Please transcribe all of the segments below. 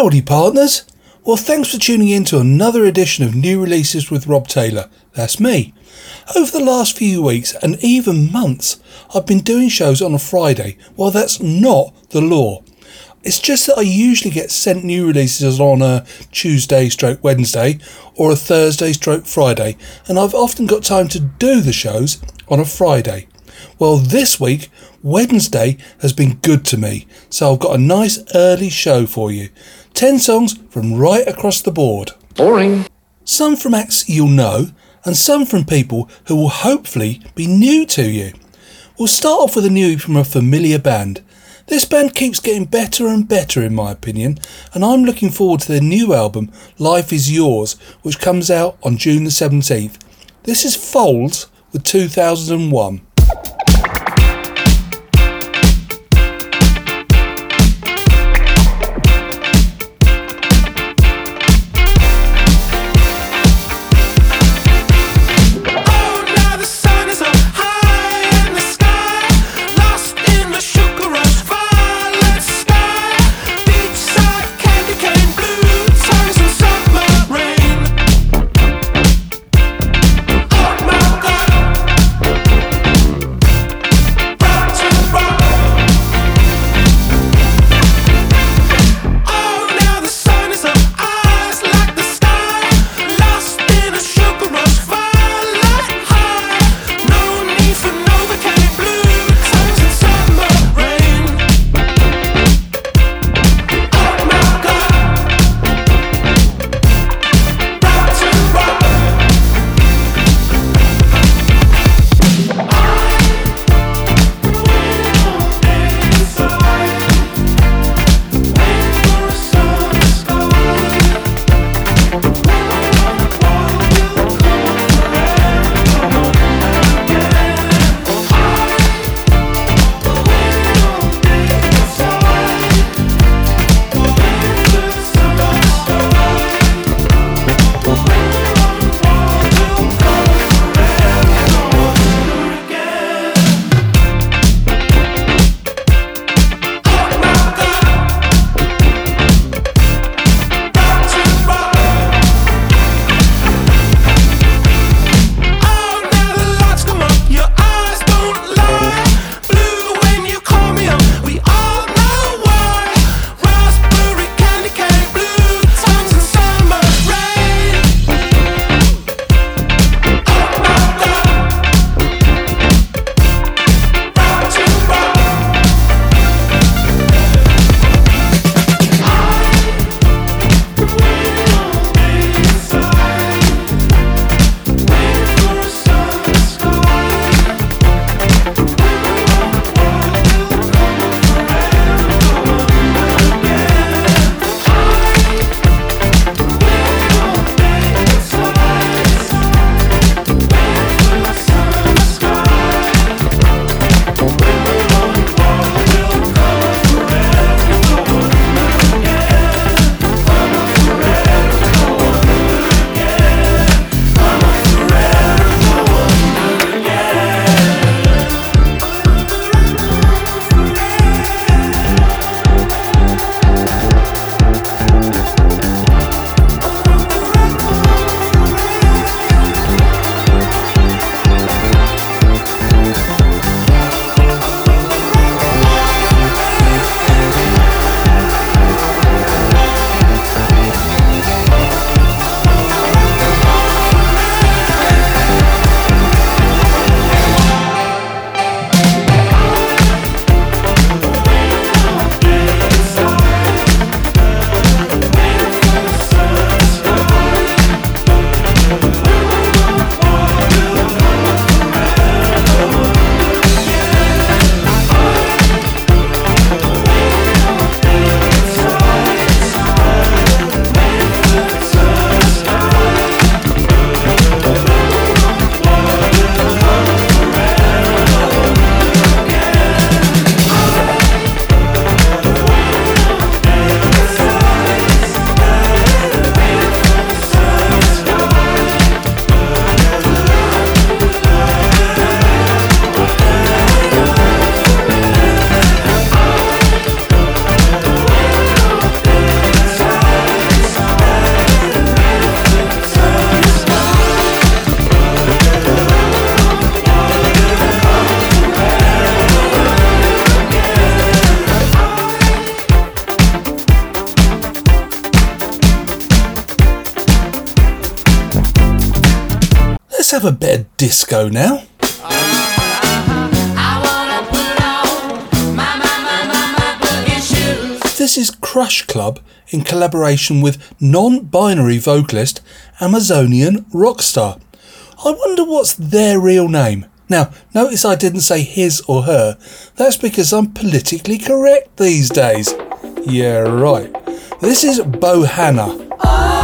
Howdy, partners. Well, thanks for tuning in to another edition of New Releases with Rob Taylor. That's me. Over the last few weeks and even months, I've been doing shows on a Friday. Well, that's not the law. It's just that I usually get sent new releases on a Tuesday stroke Wednesday or a Thursday stroke Friday, and I've often got time to do the shows on a Friday. Well, this week, Wednesday has been good to me, so I've got a nice early show for you. 10 songs from right across the board. Boring. Some from acts you'll know, and some from people who will hopefully be new to you. We'll start off with a newie from a familiar band. This band keeps getting better and better, in my opinion, and I'm looking forward to their new album, Life Is Yours, which comes out on June the 17th. This is Foals with 2001. Let's have a bit of disco now. This is Crush Club in collaboration with non binary vocalist Amazonian Rockstar. I wonder what's their real name. Now, notice I didn't say his or her. That's because I'm politically correct these days. Yeah, right. This is Bohanna.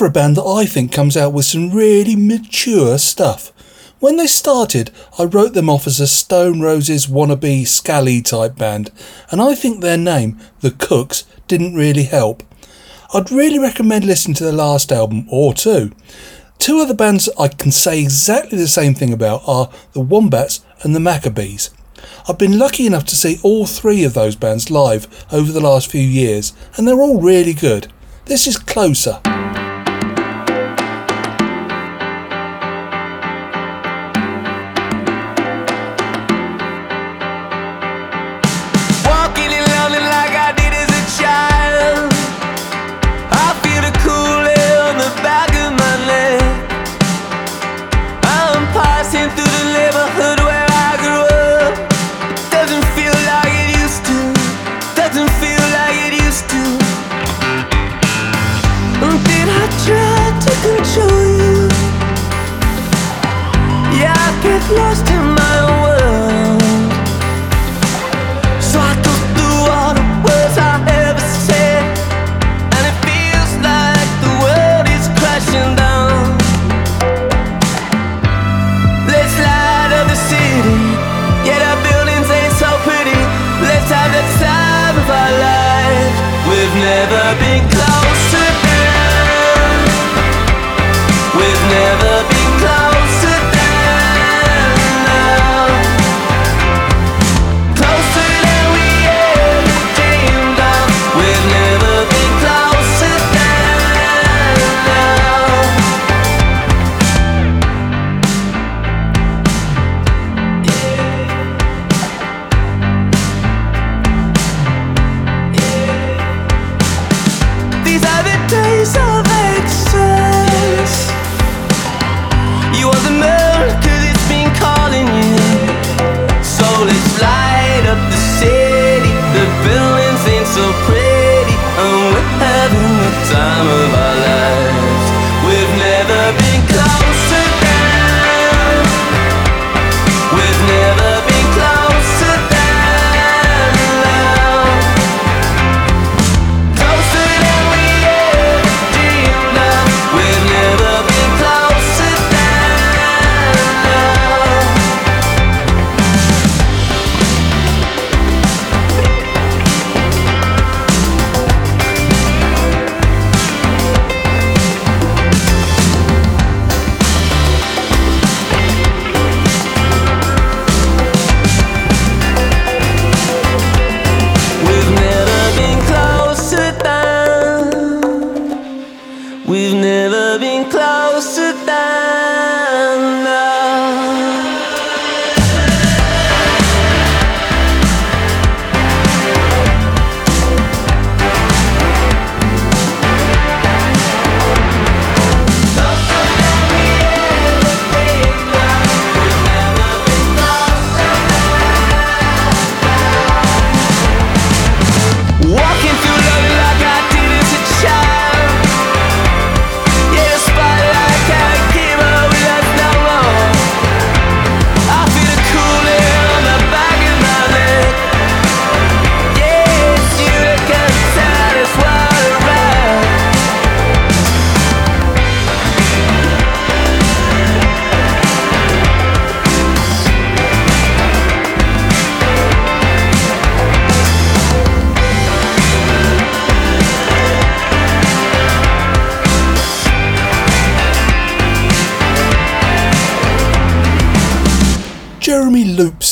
For a band that I think comes out with some really mature stuff. When they started, I wrote them off as a Stone Roses wannabe scally type band, and I think their name, The Cooks, didn't really help. I'd really recommend listening to their last album or two. Two other bands I can say exactly the same thing about are The Wombats and The Maccabees. I've been lucky enough to see all three of those bands live over the last few years, and they're all really good. This is Closer.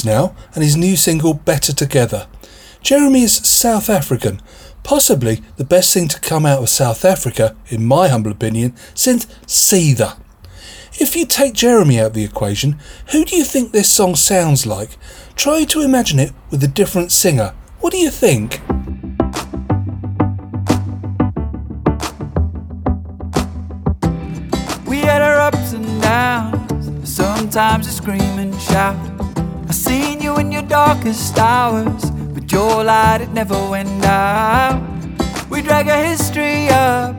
Now and his new single Better Together. Jeremy is South African, possibly the best thing to come out of South Africa, in my humble opinion, since Seether. If you take Jeremy out of the equation, who do you think this song sounds like? Try to imagine it with a different singer. What do you think? We had our ups and downs, sometimes we scream and shout. I seen you in your darkest hours, but your light it never went out. We drag our history up,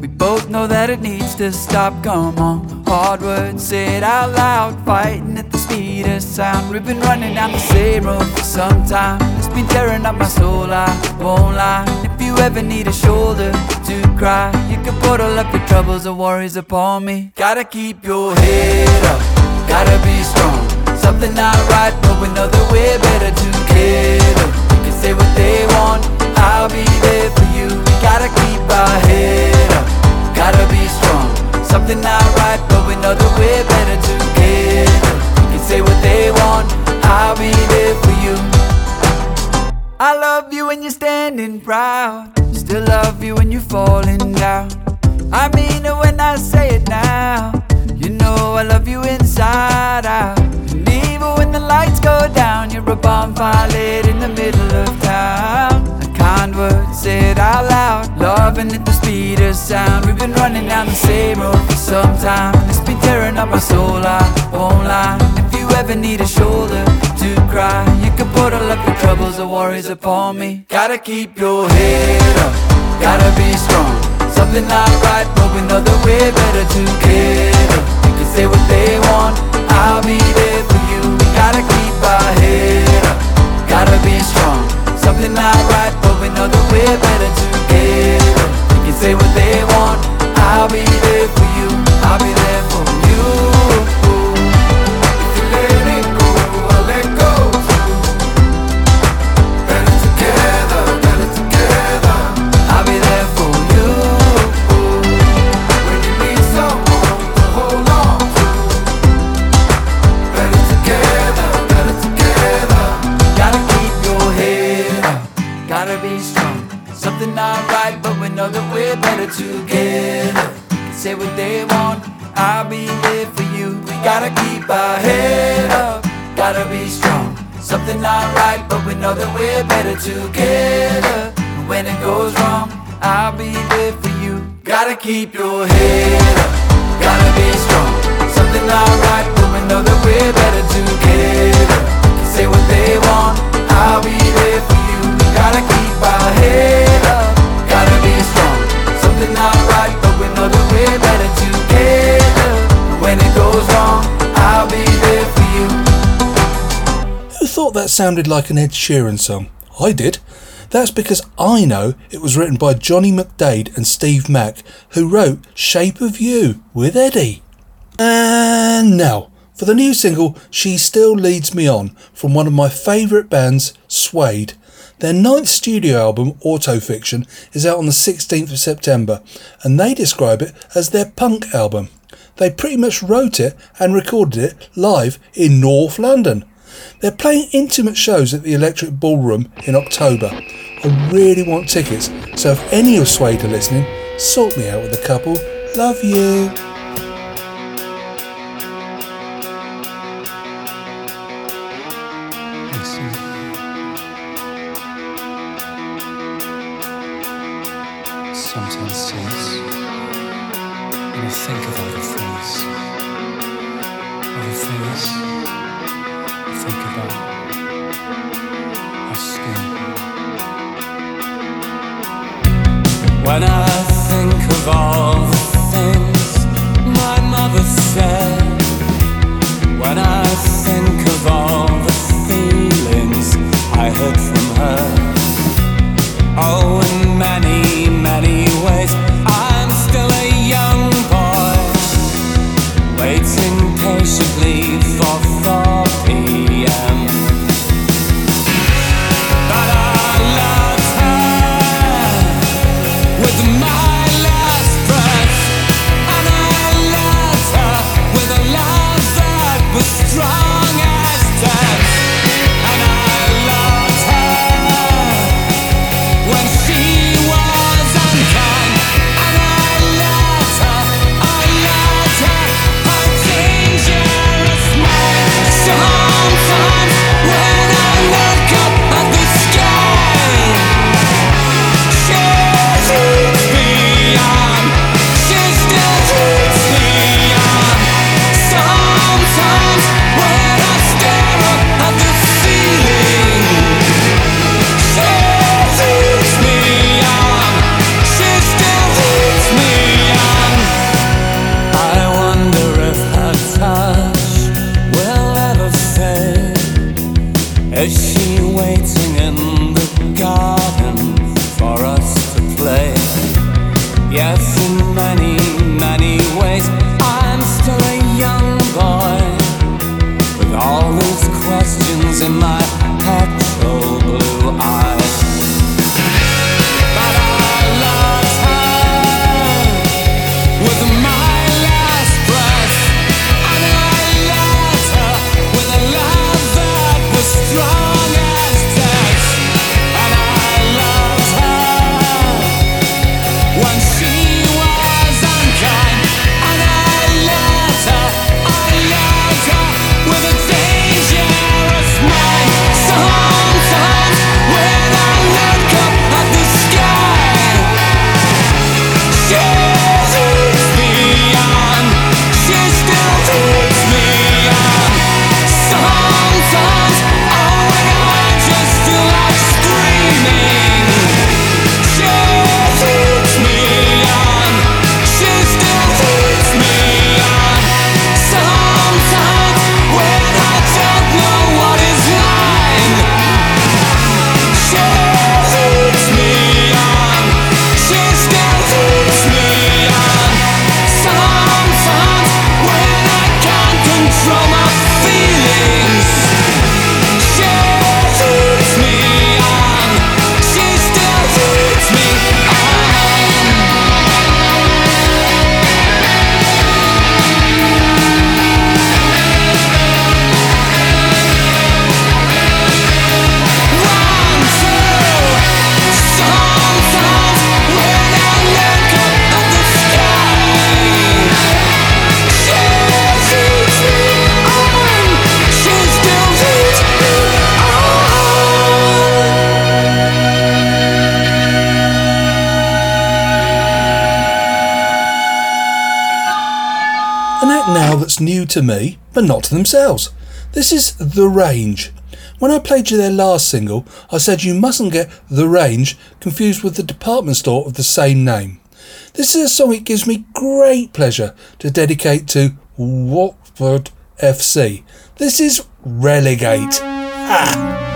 we both know that it needs to stop. Come on, hard words said out loud, fighting at the speed of sound. We've been running down the same road for some time. It's been tearing up my soul, I won't lie. If you ever need a shoulder to cry, you can put all of your troubles and worries upon me. Gotta keep your head up, gotta be strong. Something not right, but we know that we're better together. You can say what they want, I'll be there for you. We gotta keep our head up, gotta be strong. Something not right, but we know that we're better together. You can say what they want, I'll be there for you. I love you when you're standing proud. Still love you when you're falling down. I mean it when I say it now. You know I love you inside out. When the lights go down, you're a bonfire lit in the middle of town. A kind word said out loud. Loving at the speed of sound. We've been running down the same road for some time. It's been tearing up my soul, I won't lie. If you ever need a shoulder to cry, you can put all of your troubles or worries upon me. Gotta keep your head up, gotta be strong. Something not right, but we know that we're better together. You can say what they want, I'll be there gotta keep our head up, gotta be strong. Something not right, but we know that we're better together. You can say what they want, I'll be there for you. I'll be there for you. Sounded like an Ed Sheeran song? I did. That's because I know it was written by Johnny McDaid and Steve Mac, who wrote Shape of You with Eddie. And now, for the new single She Still Leads Me On from one of my favourite bands, Suede. Their ninth studio album, Autofiction, is out on the 16th of September, and they describe it as their punk album. They pretty much wrote it and recorded it live in North London. They're playing intimate shows at the Electric Ballroom in October. I really want tickets, so if any of Suede are listening, sort me out with a couple. Love you. that's new to me, but not to themselves. This is The Range. When I played you their last single, I said you mustn't get The Range confused with the department store of the same name. This is a song it gives me great pleasure to dedicate to Watford FC. This is Relegate. Ah.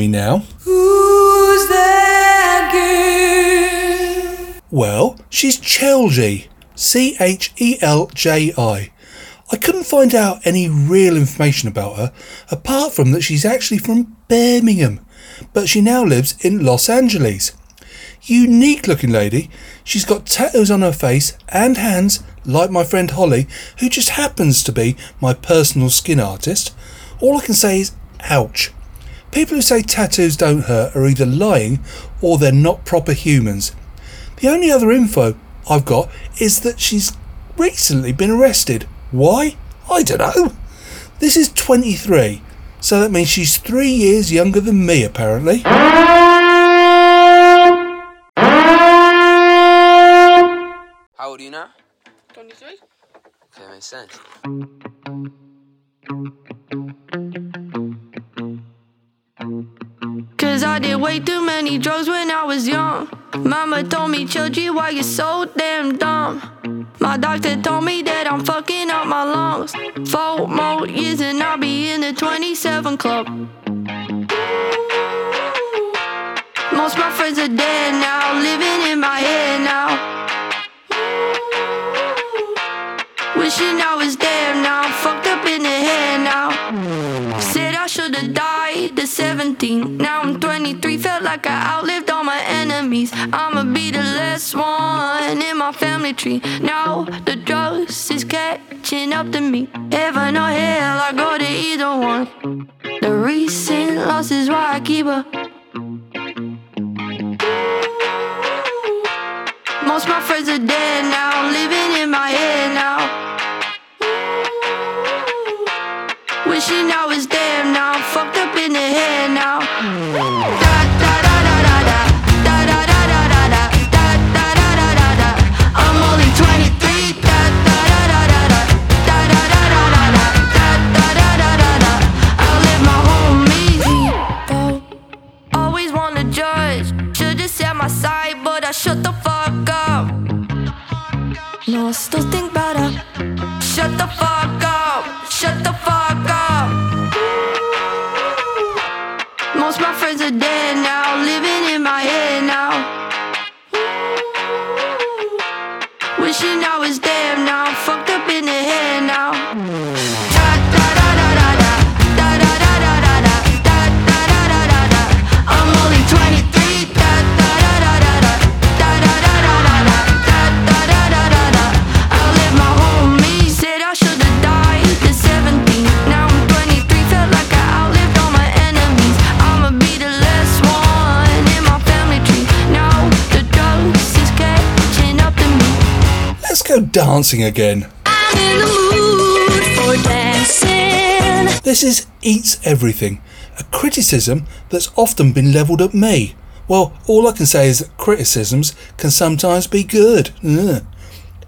Me now. Who's that girl? Well, she's Chelji. C H E L J I. I couldn't find out any real information about her, apart from that she's actually from Birmingham, but she now lives in Los Angeles. Unique looking lady. She's got tattoos on her face and hands, like my friend Holly, who just happens to be my personal skin artist. All I can say is, ouch. People who say tattoos don't hurt are either lying or they're not proper humans. The only other info I've got is that she's recently been arrested. Why? I don't know. This is 23, so that means she's three years younger than me, apparently. How old are you now? 23? Okay, makes sense. Cause I did way too many drugs when I was young. Mama told me, children, why you so damn dumb? My doctor told me that I'm fucking up my lungs. Four more years and I'll be in the 27 club. Most my friends are dead now, living in my head now. Wishing I was there now, fucked up in the head now. Should've died at 17. Now I'm 23, felt like I outlived all my enemies. I'ma be the last one in my family tree. Now the drugs is catching up to me. Heaven or hell, I go to either one. The recent loss is why I keep her. Most my friends are dead now, living in my head now. Wishing I was there I still think about her. Shut the fuck dancing again. Dancing. This is Eats Everything, a criticism that's often been levelled at me. Well, all I can say is that criticisms can sometimes be good. Ugh.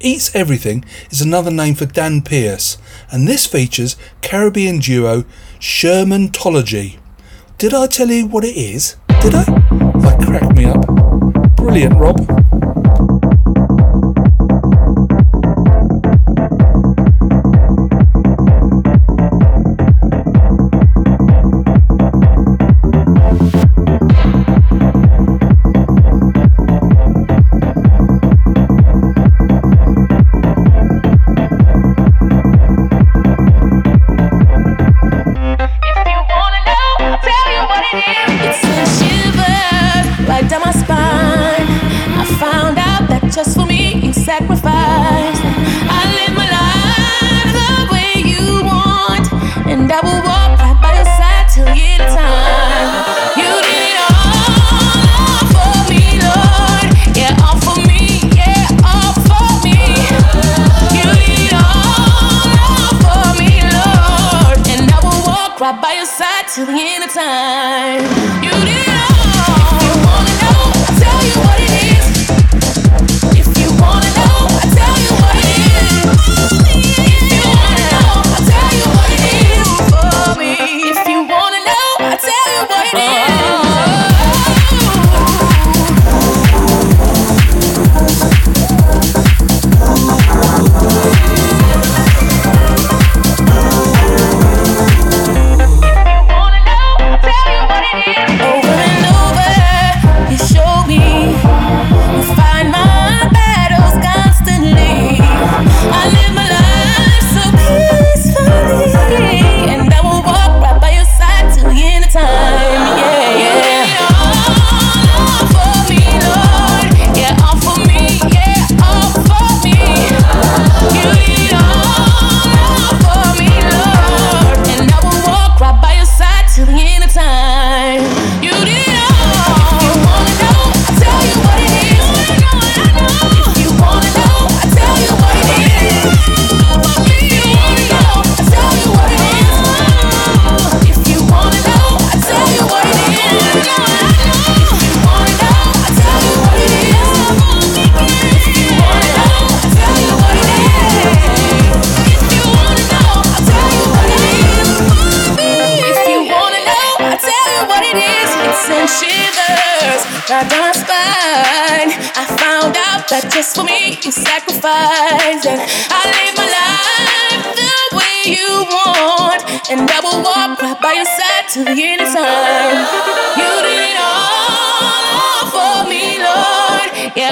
Eats Everything is another name for Dan Pearce, and this features Caribbean duo Shermanology. Did I tell you what it is? Did I? That cracked me up. Brilliant, Rob. Till the end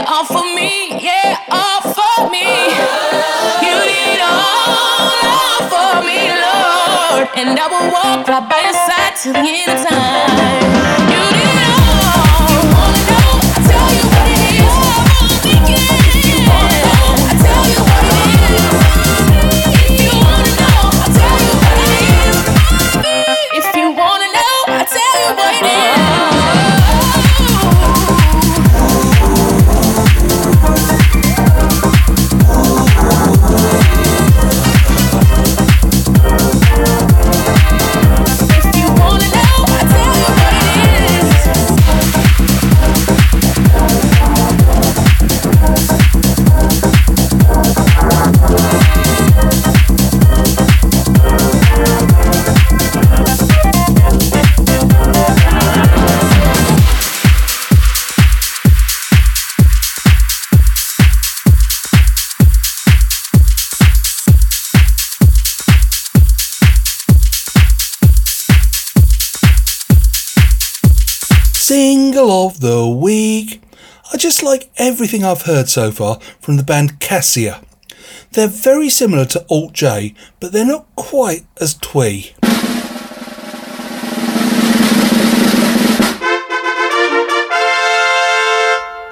all for me, yeah, all for me. You all, all for me, Lord, and I will walk right by your side till the end of time. Single of the Week. I just like everything I've heard so far from the band Cassia. They're very similar to Alt J, but they're not quite as twee.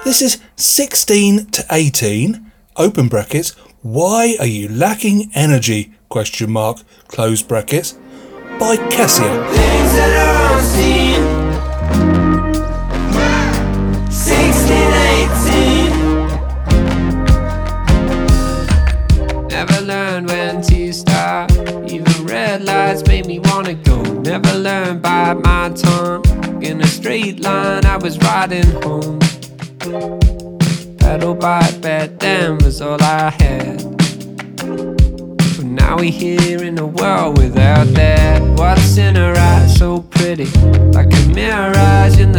This is 16 to 18, open brackets, why are you lacking energy? question mark, close brackets, by Cassia. straight line, I was riding home. Pedal bike back then was all I had. But now we're here in a world without that. What's in her eyes so pretty? Like a mirage in the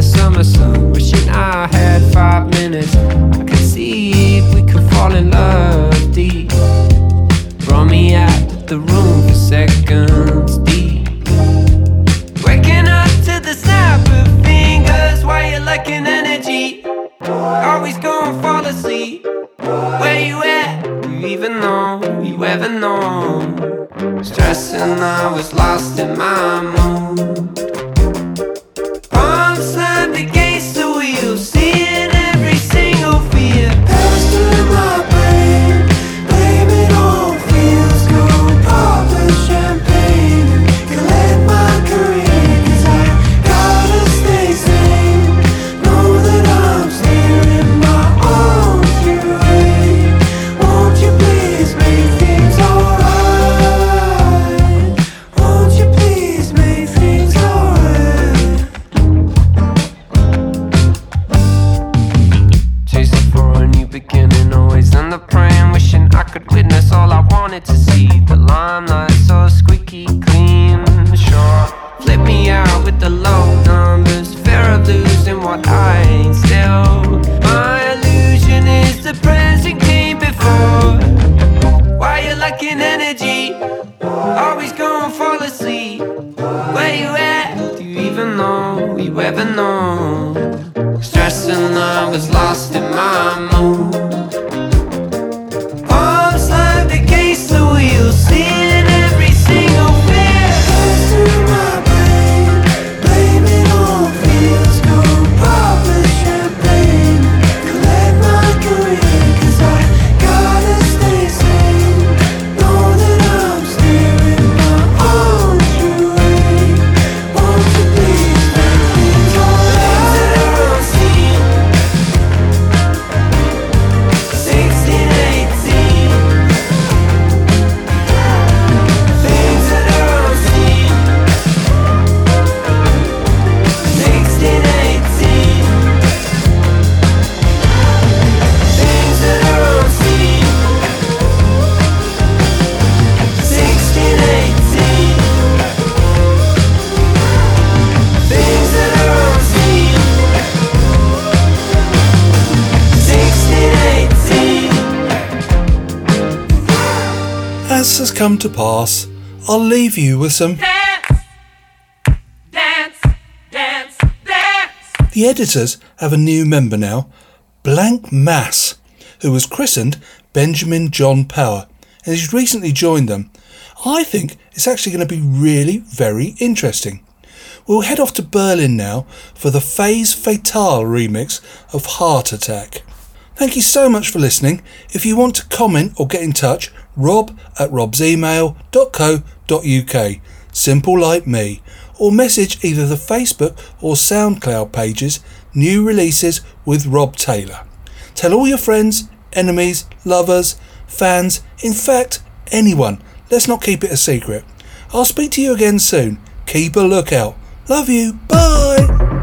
Always gonna fall asleep. Where you at? Do you even know? You ever know? Stressing, I was lost in my mood. Come to pass, I'll leave you with some. dance dance dance The editors have a new member now, Blank Mass, who was christened Benjamin John Power, and he's recently joined them. I think it's actually going to be really very interesting. We'll head off to Berlin now for the Phase Fatale remix of Heart Attack. Thank you so much for listening. If you want to comment or get in touch, rob at robsemail.co.uk. Simple like me. Or message either the Facebook or SoundCloud pages New Releases with Rob Taylor. Tell all your friends, enemies, lovers, fans, in fact, anyone. Let's not keep it a secret. I'll speak to you again soon. Keep a lookout. Love you. Bye.